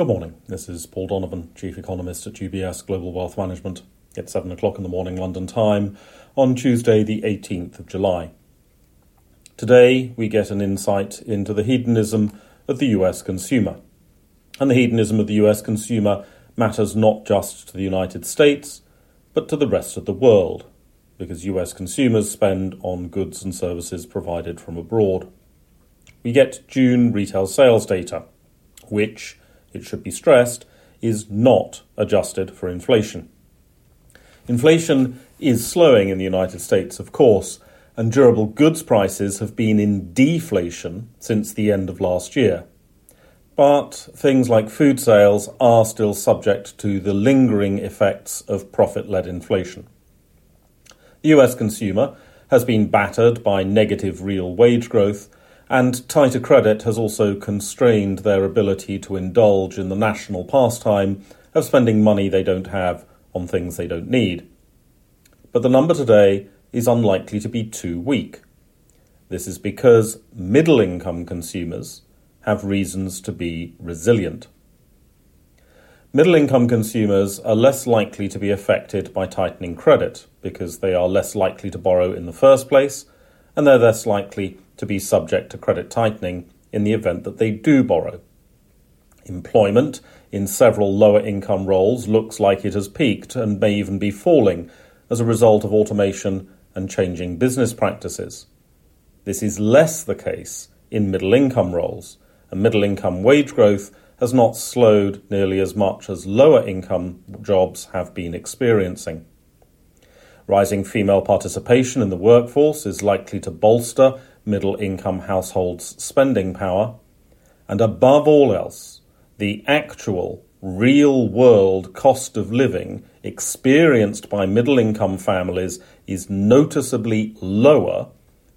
Good morning. This is Paul Donovan, Chief Economist at UBS Global Wealth Management. It's 7 o'clock in the morning London time on Tuesday, the 18th of July. Today, we get an insight into the hedonism of the US consumer. And the hedonism of the US consumer matters not just to the United States, but to the rest of the world, because US consumers spend on goods and services provided from abroad. We get June retail sales data, which, it should be stressed, is not adjusted for inflation. Inflation is slowing in the United States, of course, and durable goods prices have been in deflation since the end of last year. But things like food sales are still subject to the lingering effects of profit led inflation. The US consumer has been battered by negative real wage growth, and tighter credit has also constrained their ability to indulge in the national pastime of spending money they don't have on things they don't need. But the number today is unlikely to be too weak. This is because middle income consumers have reasons to be resilient. Middle income consumers are less likely to be affected by tightening credit because they are less likely to borrow in the first place and they're less likely to be subject to credit tightening in the event that they do borrow. Employment in several lower income roles looks like it has peaked and may even be falling as a result of automation and changing business practices. This is less the case in middle income roles, and middle income wage growth has not slowed nearly as much as lower income jobs have been experiencing. Rising female participation in the workforce is likely to bolster middle income households' spending power, and above all else, the actual real world cost of living experienced by middle income families is noticeably lower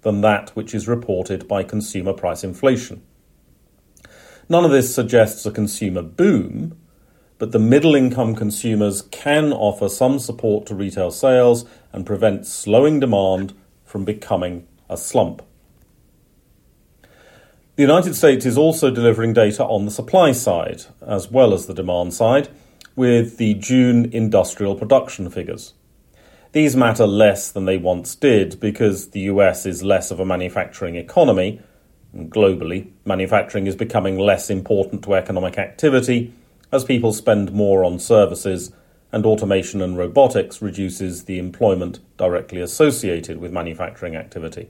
than that which is reported by consumer price inflation. None of this suggests a consumer boom, but the middle income consumers can offer some support to retail sales and prevent slowing demand from becoming a slump. The United States is also delivering data on the supply side as well as the demand side with the June industrial production figures. These matter less than they once did because the US is less of a manufacturing economy. Globally, manufacturing is becoming less important to economic activity as people spend more on services and automation and robotics reduces the employment directly associated with manufacturing activity.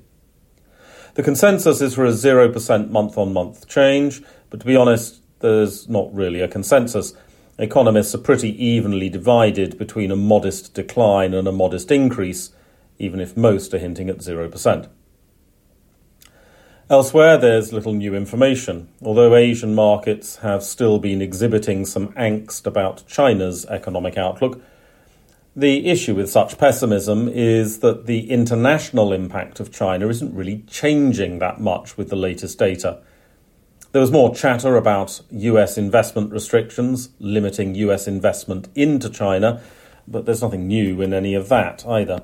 The consensus is for a 0% month on month change, but to be honest, there's not really a consensus. Economists are pretty evenly divided between a modest decline and a modest increase, even if most are hinting at 0%. Elsewhere, there's little new information, although Asian markets have still been exhibiting some angst about China's economic outlook the issue with such pessimism is that the international impact of China isn't really changing that much with the latest data. There was more chatter about US investment restrictions limiting US investment into China, but there's nothing new in any of that either.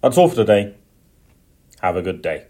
That's all for today. Have a good day.